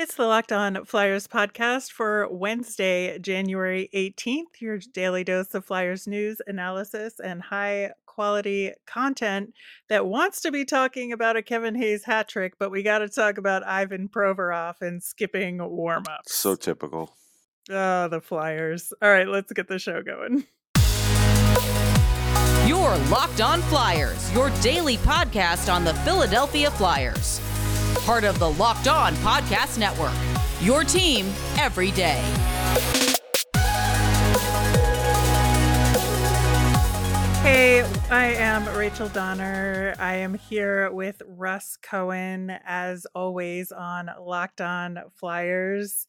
It's the Locked On Flyers podcast for Wednesday, January 18th, your daily dose of Flyers news, analysis, and high quality content that wants to be talking about a Kevin Hayes hat trick, but we got to talk about Ivan Provorov and skipping warm ups. So typical. Oh, the Flyers. All right, let's get the show going. Your Locked On Flyers, your daily podcast on the Philadelphia Flyers part of the Locked On Podcast Network. Your team every day. Hey, I am Rachel Donner. I am here with Russ Cohen, as always, on Locked On Flyers.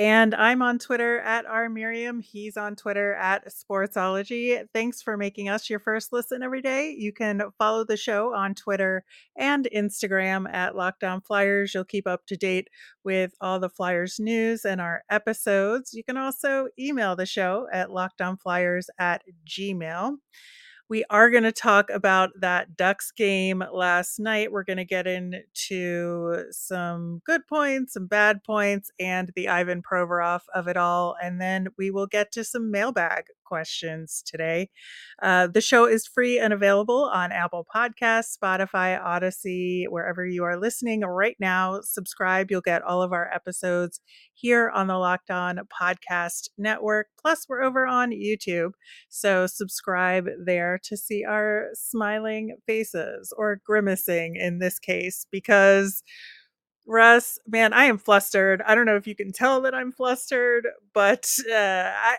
And I'm on Twitter at R Miriam. He's on Twitter at Sportsology. Thanks for making us your first listen every day. You can follow the show on Twitter and Instagram at Locked On Flyers. You'll keep up to date with all the Flyers news and our episodes. You can also email the show at lockedonflyers at gmail. We are going to talk about that Ducks game last night. We're going to get into some good points, some bad points, and the Ivan Provorov of it all. And then we will get to some mailbag questions today. Uh, the show is free and available on Apple Podcasts, Spotify, Audacy, wherever you are listening right now. Subscribe. You'll get all of our episodes here on the Locked On Podcast Network. Plus, we're over on YouTube. So subscribe there to see our smiling faces or grimacing in this case, because. Russ, man, I am flustered. I don't know if you can tell that I'm flustered, but uh, I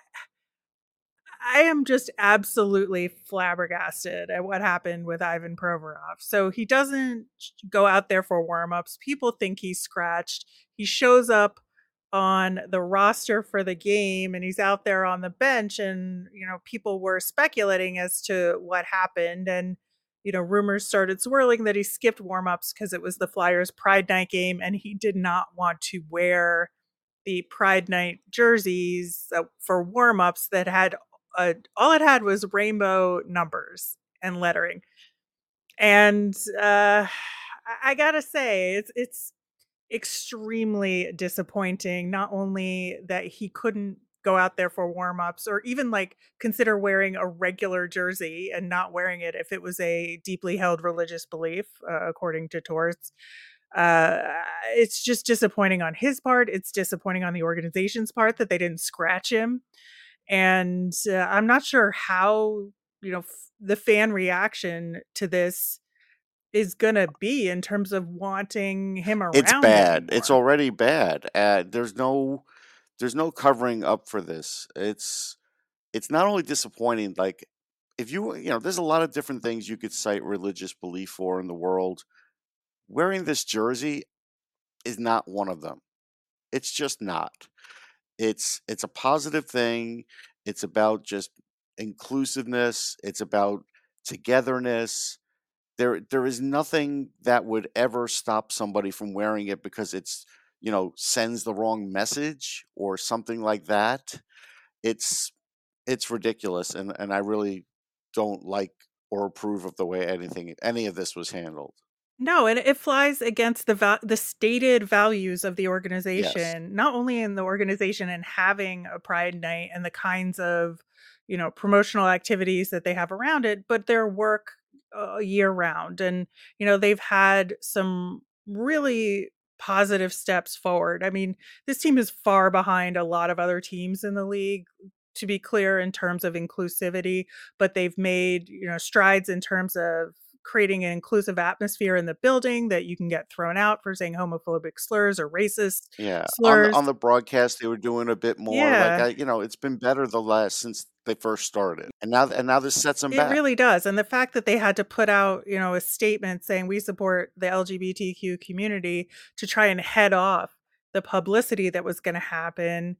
I am just absolutely flabbergasted at what happened with Ivan Provorov. So he doesn't go out there for warm-ups. People think he's scratched. He shows up on the roster for the game and he's out there on the bench and you know people were speculating as to what happened and you know rumors started swirling that he skipped warm-ups because it was the Flyers Pride Night game and he did not want to wear the Pride Night jerseys uh, for warm-ups that had a, all it had was rainbow numbers and lettering. And uh, I gotta say, it's it's extremely disappointing. Not only that he couldn't go out there for warm-ups or even like consider wearing a regular jersey and not wearing it if it was a deeply held religious belief uh, according to torts uh it's just disappointing on his part it's disappointing on the organization's part that they didn't scratch him and uh, i'm not sure how you know f- the fan reaction to this is gonna be in terms of wanting him around It's bad. It's already bad. Uh, there's no there's no covering up for this. It's it's not only disappointing. Like if you you know, there's a lot of different things you could cite religious belief for in the world. Wearing this jersey is not one of them. It's just not. It's it's a positive thing. It's about just inclusiveness. It's about togetherness. There there is nothing that would ever stop somebody from wearing it because it's, you know, sends the wrong message or something like that. It's it's ridiculous and and I really don't like or approve of the way anything any of this was handled. No, and it flies against the val- the stated values of the Yes. organization, not only in the organization and having a pride night and the kinds of, you know, promotional activities that they have around it, but their work uh, year round. And, you know, they've had some really positive steps forward. I mean, this team is far behind a lot of other teams in the league to be clear in terms of inclusivity, but they've made, you know, strides in terms of creating an inclusive atmosphere in the building that you can get thrown out for saying homophobic slurs or racist Yeah. On the on the broadcast they were doing a bit more like Yeah. I you know, it's been better the last since they first started. And now and now this sets them It back. It really does. And the fact that they had to put out, you know, a statement saying we support the LGBTQ community to try and head off the publicity that was going to happen.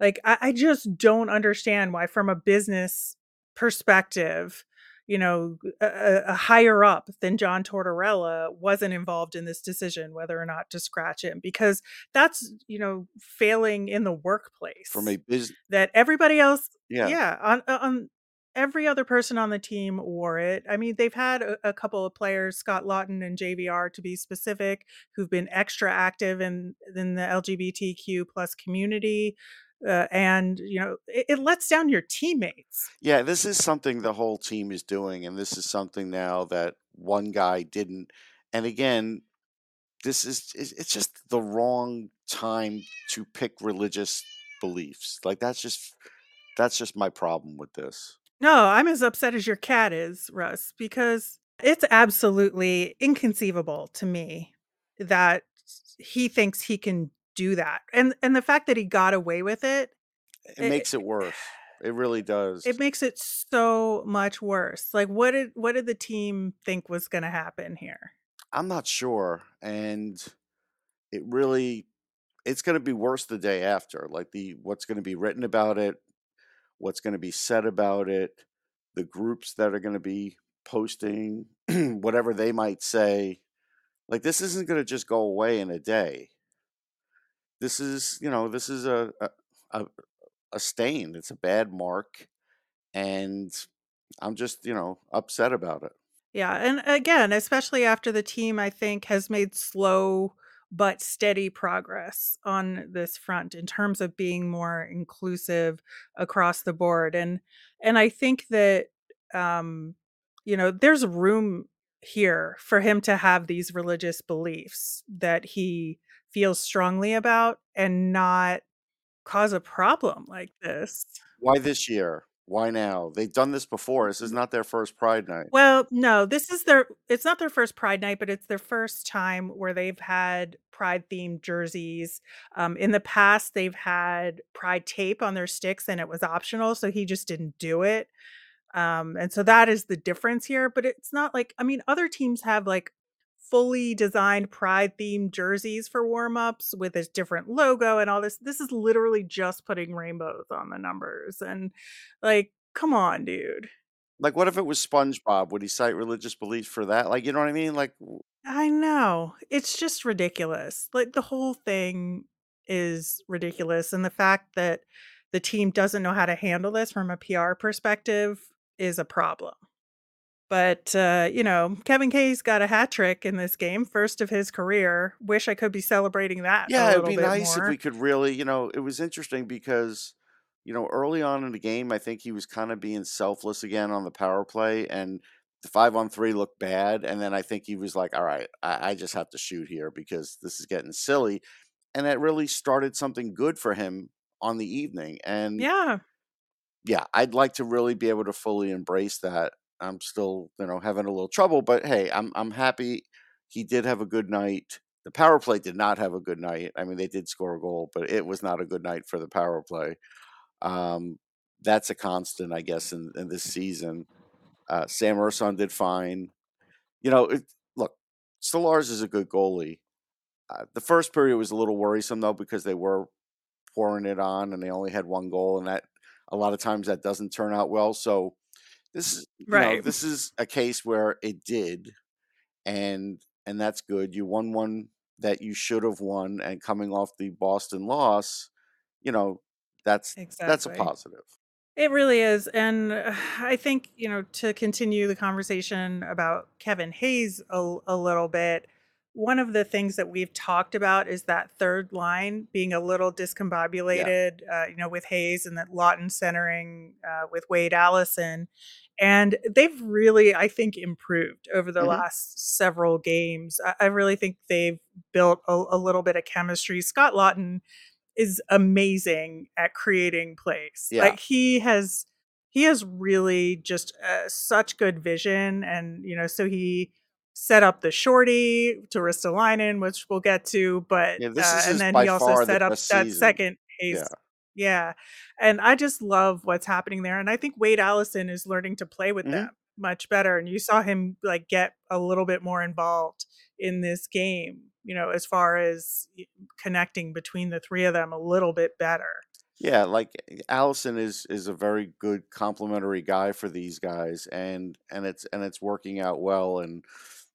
Like, I, I just don't understand why, from a business perspective, you know, a, a higher up than John Tortorella wasn't involved in this decision whether or not to scratch him because that's, you know, failing in the workplace From a business that everybody else yeah. yeah on on every other person on the team wore it. I mean, they've had a, a couple of players, Scott Laughton and JVR to be specific, who've been extra active in in the LGBTQ plus community. Uh, and you know it, it lets down your teammates Yeah, this is something the whole team is doing, and this is something now that one guy didn't. And again, this is it's it's just the wrong time to pick religious beliefs. Like that's just that's just my problem with this. no i'm as upset as your cat is russ because it's absolutely inconceivable to me that he thinks he can do that and and the fact that he got away with it It makes it worse. It really does. It makes it so much worse. Like what did what did the team think was gonna happen here? I'm not sure, and it really it's going to be worse the day after. Like the what's going to be written about it, what's going to be said about it, the groups that are going to be posting whatever they might say. Like this isn't going to just go away in a day. This is, you know, this is a a, a stain. It's a bad mark, and I'm just, you know, upset about it. Yeah, and again, especially after the team I think has made slow but steady progress on this front in terms of being more inclusive across the board. And and I think that um you know, there's room here for him to have these religious beliefs that he feels strongly about and not cause a problem like this. Why this year? Why now? They've done this before. This is not their first Pride night. Well, no, this is their it's not their first Pride night, but it's their first time where they've had Pride themed jerseys. Um, in the past, they've had Pride tape on their sticks and it was optional, so he just didn't do it. Um, and so that is the difference here, but it's not like I mean, other teams have like fully designed Pride themed jerseys for warm-ups with a different logo and all this. This is literally just putting rainbows on the numbers and like, come on, dude. Like, what if it was SpongeBob? Would he cite religious beliefs for that? Like, you know what I mean? Like, i know. It's just ridiculous. Like the whole thing is ridiculous. And the fact that the team doesn't know how to handle this from a PR perspective is a problem. But, uh, you know, Kevin Hayes got a hat trick in this game, first of his career. Wish I could be celebrating that yeah, it'd be bit nice if we could really, you know, it was interesting because, you know, early on in the game, I think he was kind of being selfless again on the power play, and the five on three looked bad. And then I think he was like, all right, I, I just have to shoot here because this is getting silly. And that really started something good for him on the evening. And Yeah, yeah, I'd like to really be able to fully embrace that. I'm still, you know, having a little trouble, but hey, I'm I'm happy he did have a good night. The power play did not have a good night. I mean, they did score a goal, but it was not a good night for the power play. Um, that's a constant, I guess, in, in this season. Uh, Sam Ersson did fine. You know, it, look, Stolarz is a good goalie. Uh, the first period was a little worrisome though because they were pouring it on and they only had one goal, and that a lot of times that doesn't turn out well. So this is, you know, right. this is a case where it did, and and that's good. You won one that you should have won, and coming off the Boston loss, you know, that's that's a positive. It really is. And uh, I think, you know, to continue the conversation about Kevin Hayes a, a little bit, one of the things that we've talked about is that third line being a little Yeah. discombobulated, uh, you know, with Hayes and that Laughton centering uh, with Wade Allison. And they've really, I think, improved over the hmm last several games. I, I really think they've built a, a little bit of chemistry. Scott Laughton is amazing at creating plays. Yeah. Like he has he has really just uh, such good vision and you know so he set up the shorty to Ristolainen, which we'll get to, but Yeah. Uh, and then he also set up that season. second Yeah. Yeah. And I just love what's happening there. And I think Wade Allison is learning to play with hmm them much better. And you saw him like get a little bit more involved in this game, you know, as far as connecting between the three of them a little bit better. Yeah, like eh, Allison is is a very good complementary guy for these guys, and and it's and it's working out well. And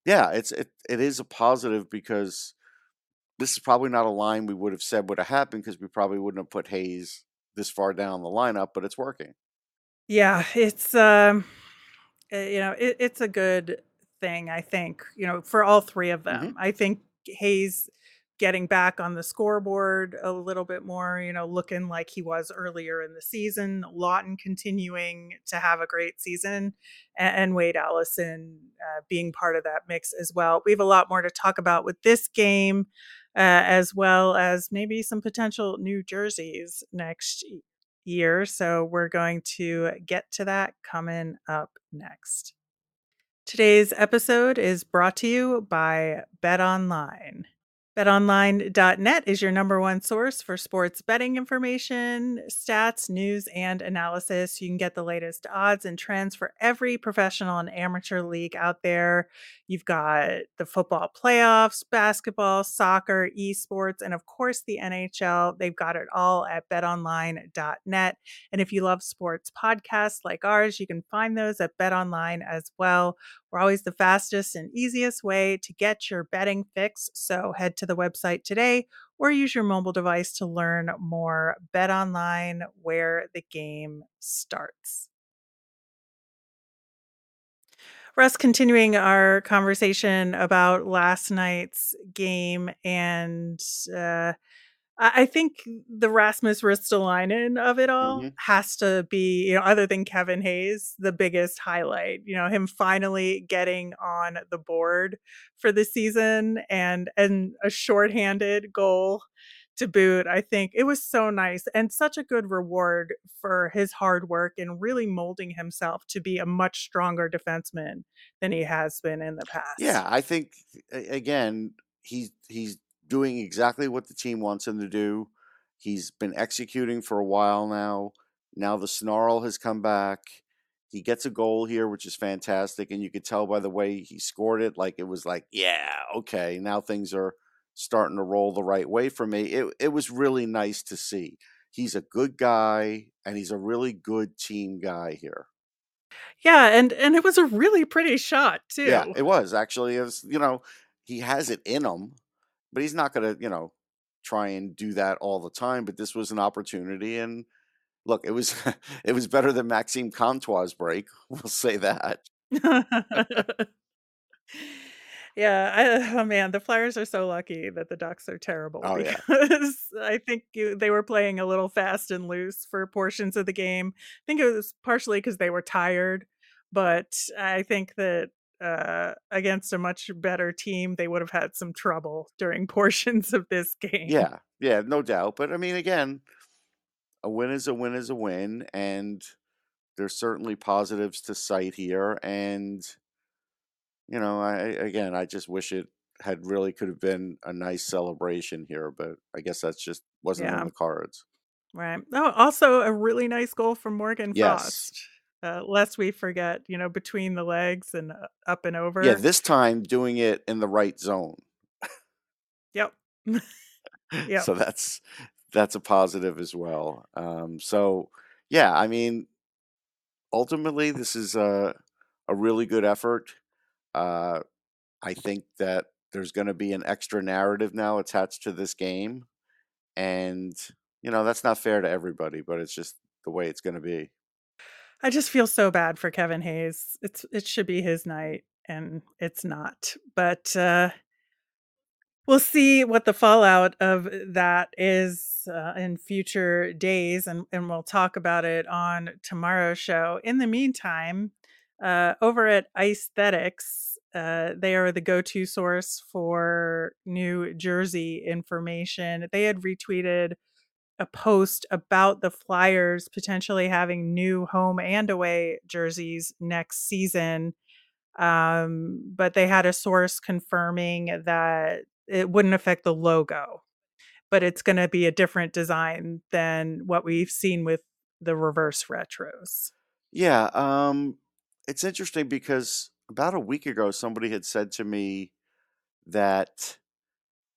yeah, it's it it is a positive because this is probably not a line we would have said would have happened because we probably wouldn't have put Hayes this far down the lineup, but it's working. Yeah, it's, um, eh, you know, it it's a good thing, I think, you know, for all 3 of Mhm. them. I think Hayes getting back on the scoreboard a little bit more, you know, looking like he was earlier in the season, Laughton continuing to have a great season, and Wade Allison, uh, being part of that mix as well. We have a lot more to talk about with this game, Uh, as well as maybe some potential new jerseys next year, so we're going to get to that coming up next. Today's episode is brought to you by BetOnline. BetOnline.net is your number one source for sports betting information, stats, news, and analysis. You can get the latest odds and trends for every professional and amateur league out there. You've got the football playoffs, basketball, soccer, esports, and of course the NHL. They've got it all at betonline.net. And if you love sports podcasts like ours, you can find those at BetOnline as well. We're always the fastest and easiest way to get your betting fix. So head to the website today or use your mobile device to learn more. Bet online where the game starts. Russ, continuing our conversation about last night's game, and uh, I, think the Rasmus Ristolainen of it all Mhm. has to be, you know, other than Kevin Hayes, the biggest highlight. You know, him finally getting on the board for the season and and a shorthanded goal to boot. I think it was so nice and such a good reward for his hard work and really molding himself to be a much stronger defenseman than he has been in the past. Yeah. I think again, he's he's doing exactly what the team wants him to do. He's been executing for a while now. Now the snarl has come back. He gets a goal here, which is fantastic, and you could tell by the way he scored it, like it was like, yeah, okay, now things are starting to roll the right way for me. It it was really nice to see. He's a good guy, and he's a really good team guy here. Yeah, and and it was a really pretty shot too. Yeah, it was actually. It was, you know, he has it in him, but he's not going to, you know, try and do that all the time. But this was an opportunity, and look, it was it was better than Maxime Comtois' break. We'll say that. Yeah, I oh man, the Flyers are so lucky that the Ducks are terrible Oh yeah, I think you they were playing a little fast and loose for portions of the game. I think it was partially because they were tired, but I think that, uh, against a much better team, they would have had some trouble during portions of this game. yeah, yeah, no doubt. But I mean, again, a win is a win is a win, and there's certainly positives to cite here. And you know, I again, I just wish it had really could have been a nice celebration here, but I guess that's just wasn't in the cards. right. Oh, also a really nice goal from Morgan Yes. Frost, uh, lest we forget, you know, between the legs and, uh, up and over. Yeah, this time doing it in the right zone. Yep. Yep. So that's that's a positive as well. Um, so yeah, I mean, ultimately this is a a really good effort. Uh, I think that there's going to be an extra narrative now attached to this game, and you know that's not fair to everybody, but it's just the way it's going to be. I just feel so bad for Kevin Hayes. It's it should be his night, and it's not. But, uh, we'll see what the fallout of that is, uh, in future days, and and we'll talk about it on tomorrow's show. In the meantime, uh, over at Icethetics uh, they are the go-to source for New Jersey information. They had retweeted a post about the Flyers potentially having new home and away jerseys next season. Um, but they had a source confirming that it wouldn't affect the logo, but it's going to be a different design than what we've seen with the reverse retros. Yeah, um, it's interesting because about a week ago somebody had said to me that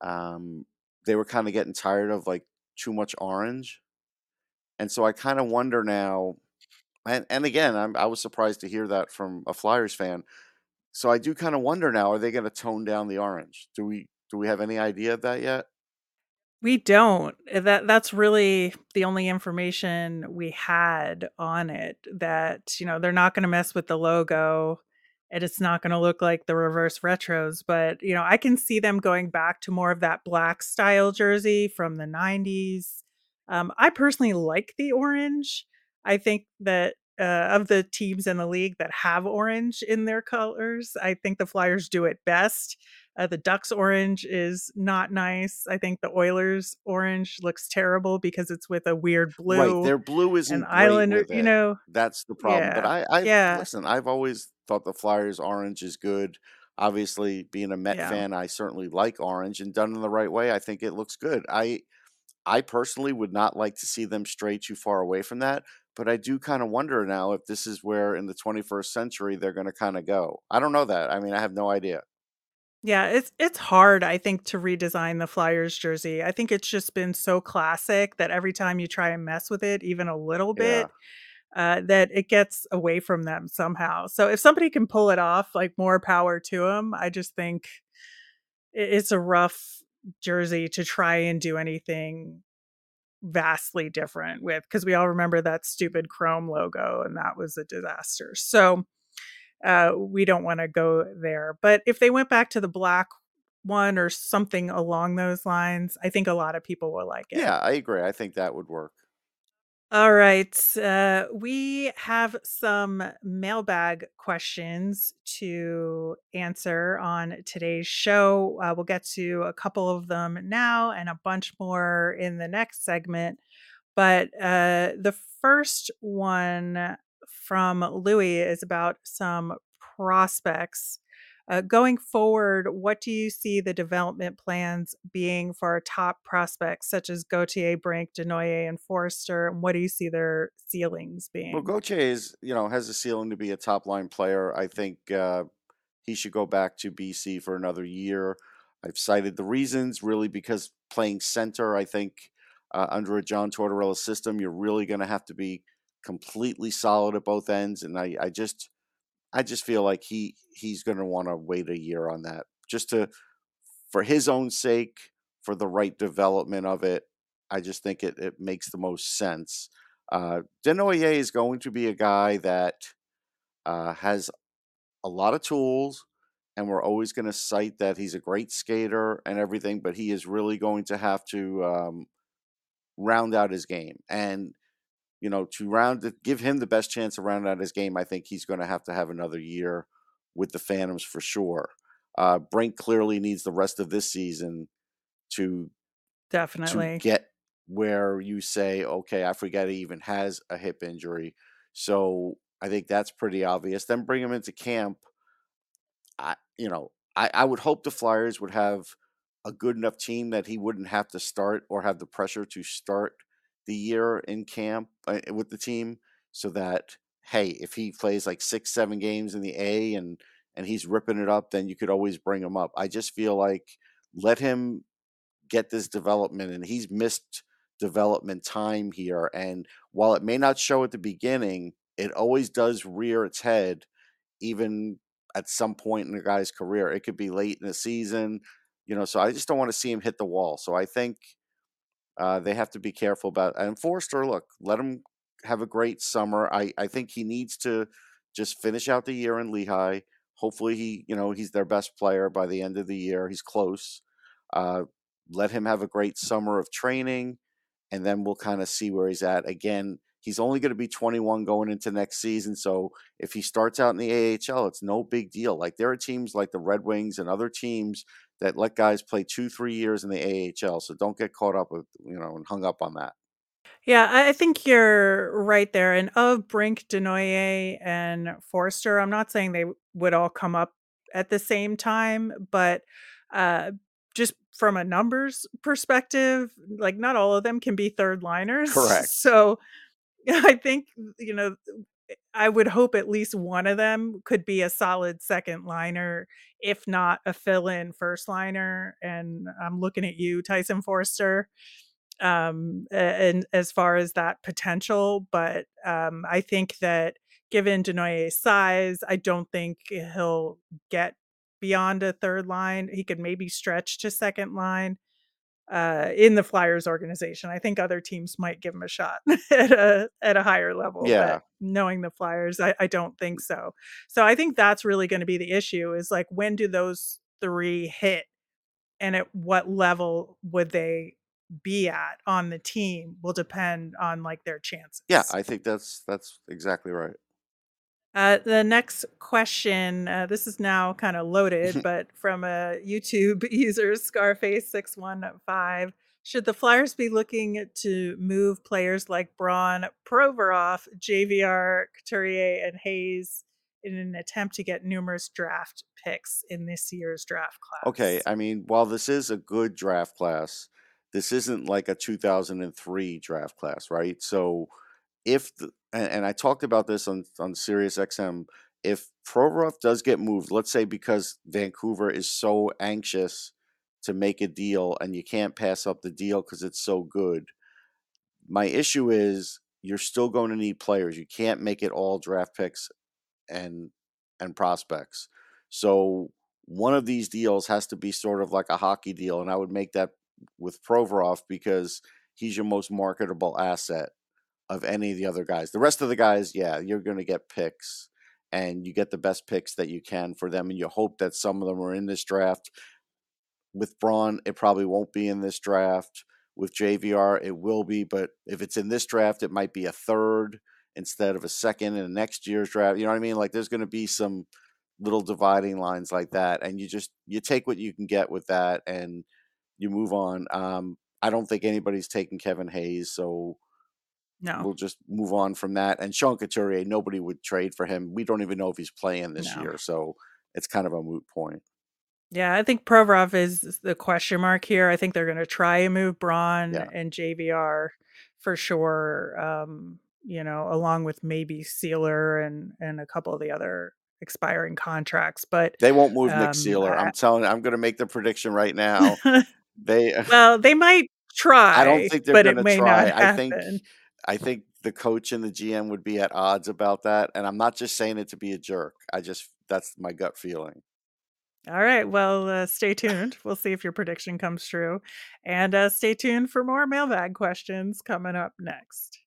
um, they were kind of getting tired of like too much orange. And so I kind of wonder now, and, and again, I'm, I was surprised to hear that from a Flyers fan. So I do kind of wonder now, are they going to tone down the orange? Do we do we have any idea of that yet? We don't. Eh, that that's really the only information we had on it that, you know, they're not gonna mess with the logo, and it's not gonna look like the reverse retros, but, you know, I can see them going back to more of that black style jersey from the '90s. Um, I personally like the orange. I think that, uh, of the teams in the league that have orange in their colors, I think the Flyers do it best. Uh, the Ducks orange is not nice. I think the Oilers orange looks terrible because it's with a weird Right, blue, their blue is an Islander you know That's the problem, but I I've yeah. listen, I've always thought the Flyers orange is good. Obviously, being a Met Yeah. fan, I certainly like orange, and done in the right way, I think it looks good. I I personally would not like to see them stray too far away from that, but I do kinda wonder now if this is where in the 21st century they're gonna kinda go. I don't know that. I mean, I have no idea. Yeah, it's it's hard, I think, to redesign the Flyers jersey. I think it's just been so classic that every time you try and mess with it even a little Yeah. bit, uh, that it gets away from them somehow. So if somebody can pull it off, like, more power to them. I just think it's a rough jersey to try and do anything vastly different with because we all remember that stupid chrome logo, and that was a disaster. So, uh, we don't wanna go there, but if they went back to the black one or something along those lines, I think a lot of people will like it. Yeah, I agree. I think that would work. Alright, uh, we have some mailbag questions to answer on today's show. Uh, we'll get to a couple of them now and a bunch more in the next segment, but, uh, the first one from Louis is about some prospects. Uh, going forward, what do you see the development plans being for our top prospects such as Gauthier, Brink, Desnoyers, and Foerster, and what do you see their ceilings being? Well, being? Gauthier is you know, has a ceiling to be a top line player. I think, uh, he should go back to BC for another year. I've cited the reasons really because playing center, I think, uh, under a John Tortorella system, you're really gonna have to be completely solid at both ends, and I I just I just feel like he he's gonna wanna wait a year on that just to for his own sake, for the right development of it, I just think it it makes the most sense. Uh, Desnoyers is going to be a guy that, uh, has a lot of tools, and we're always gonna cite that he's a great skater and everything, but he is really going to have to, um, round out his game, and, you know, to round it give him the best chance to round out his game, I think he's gonna have to have another year with the Phantoms for sure. Uh, Brink clearly needs the rest of this season to to Definitely. get where you say, "Okay, I forget he even has a hip injury." So, I think that's pretty obvious. Then bring him into camp. I you know, I I would hope the Flyers would have a good enough team that he wouldn't have to start or have the pressure to start the year in camp, uh, with the team so that, hey, if he plays, like, 6, 7 games in the A and and he's ripping it up, then you could always bring him up. I just feel like let him get this development, and he's missed development time here, and while it may not show at the beginning, it always does rear its head even at some point in a guy's career. It could be late in the season, you know, so I just don't wanna see him hit the wall. So I think, uh, they have to be careful about and Foerster, look, let him have a great summer. I I think he needs to just finish out the year in Lehigh. Hopefully, he you know, he's their best player by the end of the year. He's close. Uh, let him have a great summer of training, and then we'll kinda see where he's at. Again, he's only gonna be 21 going into next season, so if he starts out in the AHL, it's no big deal. Like, there are teams like the Red Wings and other teams that let guys play 2, 3 years in the AHL, so don't get caught up with, you know, and hung up on that. Yeah, I think you're right there, and of Brink, Desnoyers, and Foerster, I'm not saying they would all come up at the same time, but, uh, just from a numbers perspective, like, not all of them can be third liners. Correct. So, I think, you know, I would hope at least one of them could be a solid second liner, if not a fill-in first liner, and I'm looking at you, Tyson Foerster, um, and as far as that potential, but, um, I think that given Desnoyers' size, I don't think he'll get beyond a third line. He could maybe stretch to second line. Uh, in the Flyers organization. I think other teams might give him a shot at a at a higher level. Yeah. But knowing the Flyers, I, I don't think so. So I think that's really going to be the issue is like when do those three hit and at what level would they be at on the team will depend on like their chances. Yeah, I think that's that's exactly right. Uh, the next question, uh, this is now kind of loaded, but from a YouTube user, Scarface615. Should the Flyers be looking to move players like Braun, Provorov, JVR, Couturier, and Hayes in an attempt to get numerous draft picks in this year's draft class? Okay, I mean, while this is a good draft class, this isn't like a 2003 draft class, right? So if the, and, and I talked about this on on Sirius XM, if Provorov does get moved, let's say because Vancouver is so anxious to make a deal and you can't pass up the deal because it's so good. My issue is you're still going to need players. You can't make it all draft picks and and prospects. So one of these deals has to be sort of like a hockey deal, and I would make that with Provorov because he's your most marketable asset of any of the other guys. The rest of the guys, yeah, you're going to get picks and you get the best picks that you can for them and you hope that some of them are in this draft. With Braun, it probably won't be in this draft. With JVR, it will be, but if it's in this draft, it might be a third instead of a second in the next year's draft. You know what I mean? Like there's going to be some little dividing lines like that and you just you take what you can get with that and you move on. Um I don't think anybody's taking Kevin Hayes, so No, we'll just move on from that. And Sean Couturier, nobody would trade for him. We don't even know if he's playing this no. year, so it's kind of a moot point. Yeah, I think Provorov is the question mark here. I think they're going to try and move Braun Yeah. and JVR for sure. Um, you know, along with maybe Seeler and and a couple of the other expiring contracts. But They won't move Nick um, Seeler. I, I'm telling You, I'm going to make the prediction right now. They well, they might try. I don't think they're but going it to may try. not I think. I think the coach and the GM would be at odds about that, and I'm not just saying it to be a jerk. I just that's my gut feeling. All right. Well, uh, stay tuned. We'll see if your prediction comes true. And uh, stay tuned for more mailbag questions coming up next.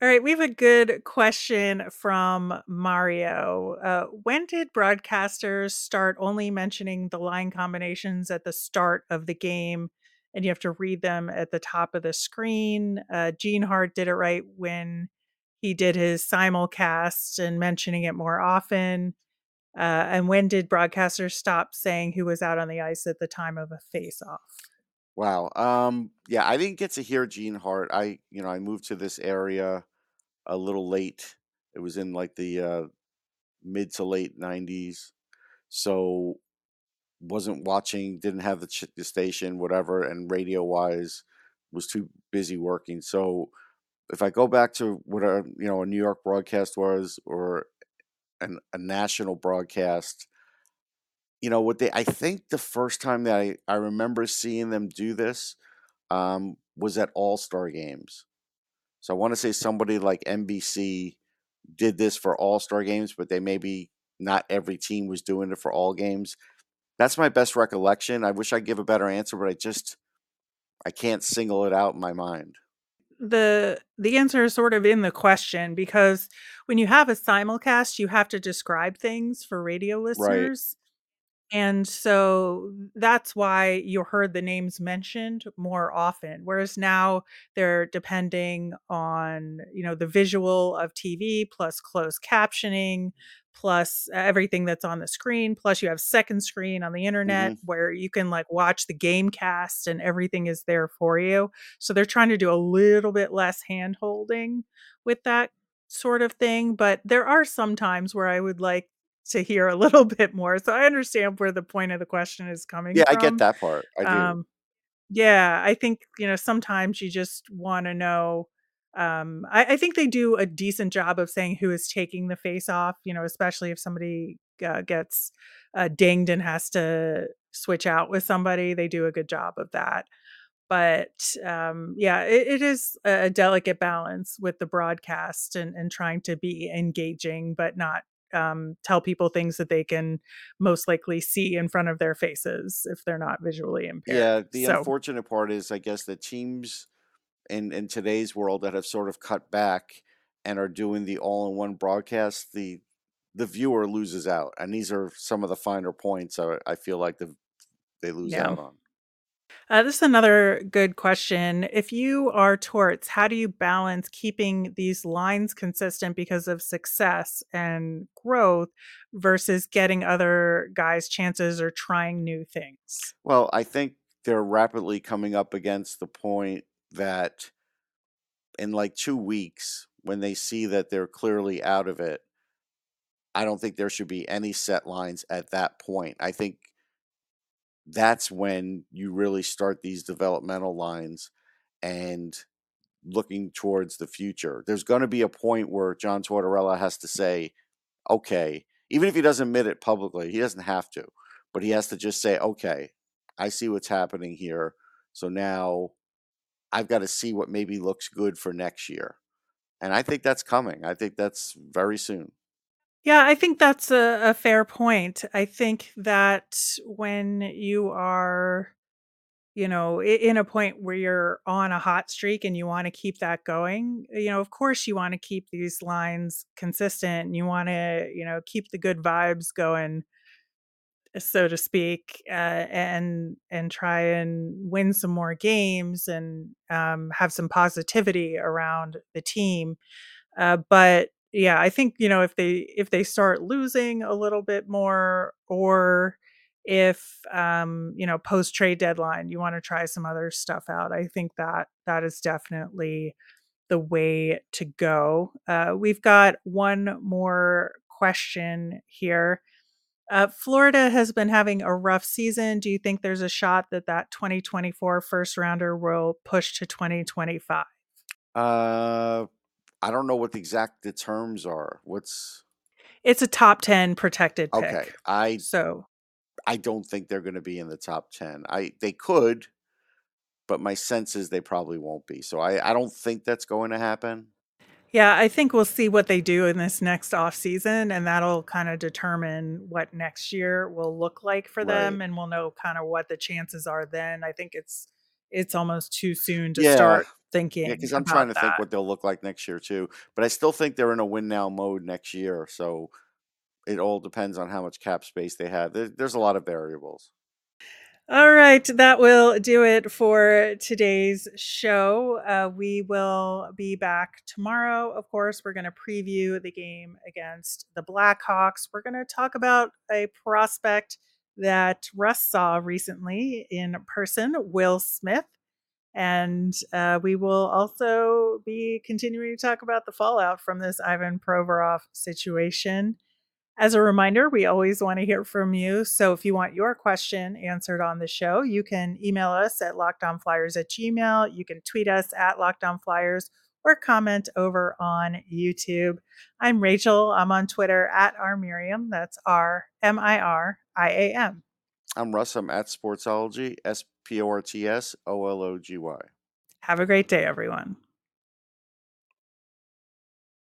All right. We have a good question from Mario. Uh, when did broadcasters start only mentioning the line combinations at the start of the game and you have to read them at the top of the screen? Uh, Gene Hart did it right when he did his simulcast and mentioning it more often. Uh, and when did broadcasters stop saying who was out on the ice at the time of a face-off? Wow. Um. Yeah, I didn't get to hear Gene Hart. I you know I moved to this area a little late. It was in like the uh, mid to late '90s, so wasn't watching. Didn't have the, ch- the station, whatever, and radio wise was too busy working. So if I go back to what a you know a New York broadcast was or an, a national broadcast, you know what they I think the first time that I, I remember seeing them do this um, was at All Star games. So I want to say somebody like NBC did this for All Star games, but they maybe not every team was doing it for all games. That's my best recollection. I wish I'd give a better answer, but I just I can't single it out in my mind. the the answer is sort of in the question because when you have a simulcast you have to describe things for radio Right. listeners and so that's why you heard the names mentioned more often whereas now they're depending on you know the visual of tv plus closed captioning plus everything that's on the screen plus you have second screen on the internet hmm where you can like watch the game cast and everything is there for you. So they're trying to do a little bit less hand holding with that sort of thing but there are some times where i would like to hear a little bit more so i understand where the point of the question is coming Yeah, I get that part. I do. um yeah i think you know sometimes you just want to know um I, I think they do a decent job of saying who is taking the face off you know especially if somebody uh, gets uh, dinged and has to switch out with somebody they do a good job of that but um yeah it, it is a delicate balance with the broadcast and, and trying to be engaging but not um, tell people things that they can most likely see in front of their faces if they're not visually impaired. Yeah, the So, unfortunate part is, I guess, that teams in in today's world that have sort of cut back and are doing the all-in-one broadcast, the the viewer loses out, and these are some of the finer points I, I feel like the, they lose yeah. out on. Uh, this is another good question. If you are torts, how do you balance keeping these lines consistent because of success and growth versus getting other guys chances or trying new things? Well, I think they're rapidly coming up against the point that in like two weeks, when they see that they're clearly out of it, I don't think there should be any set lines at that point. I think that's when you really start these developmental lines and looking towards the future. There's going to be a point where John Tortorella has to say, okay, even if he doesn't admit it publicly, he doesn't have to, but he has to just say, okay, I see what's happening here. So now I've got to see what maybe looks good for next year. And I think that's coming. I think that's very soon. Yeah, I think that's a, a fair point. I think that when you are, you know, in a point where you're on a hot streak and you want to keep that going, you know, of course you want to keep these lines consistent. and You want to, you know, keep the good vibes going, so to speak, uh, and and try and win some more games and um, have some positivity around the team. Uh, but yeah, I think you know if they if they start losing a little bit more, or if um, you know post trade deadline you want to try some other stuff out, I think that that is definitely the way to go. Uh, we've got one more question here. Uh, Florida has been having a rough season. Do you think there's a shot that that 2024 first rounder will push to 2025? Uh, I don't know what the exact the terms are. What's It's a top 10 protected okay? I So, I don't think they're going to be in the top 10. I they could, but my sense is they probably won't be. So I I don't think that's going to happen. yeah, I think we'll see what they do in this next off season, and that'll kind of determine what next year will look like for Right. them, and we'll know kind of what the chances are then. I think it's it's almost too soon to Yeah. start Yeah, thinking because I'm trying to think what they'll look like next year too. But I still think they're in a win now mode next year. So it all depends on how much cap space they have. There's a lot of variables. All right, that will do it for today's show. Uh, we will be back tomorrow. Of course, we're going to preview the game against the Blackhawks. We're going to talk about a prospect that Russ saw recently in person, Will Smith. And uh, we will also be continuing to talk about the fallout from this Ivan Provorov situation. As a reminder, we always want to hear from you. So if you want your question answered on the show, you can email us at lockedonflyers at gmail. You can tweet us at lockedonflyers or comment over on YouTube. I'm Rachel. I'm on Twitter at rmiriam. That's R M I R I A M. I'm Russ. I'm at Sportsology. S P O R T S O L O G Y. Have a great day, everyone.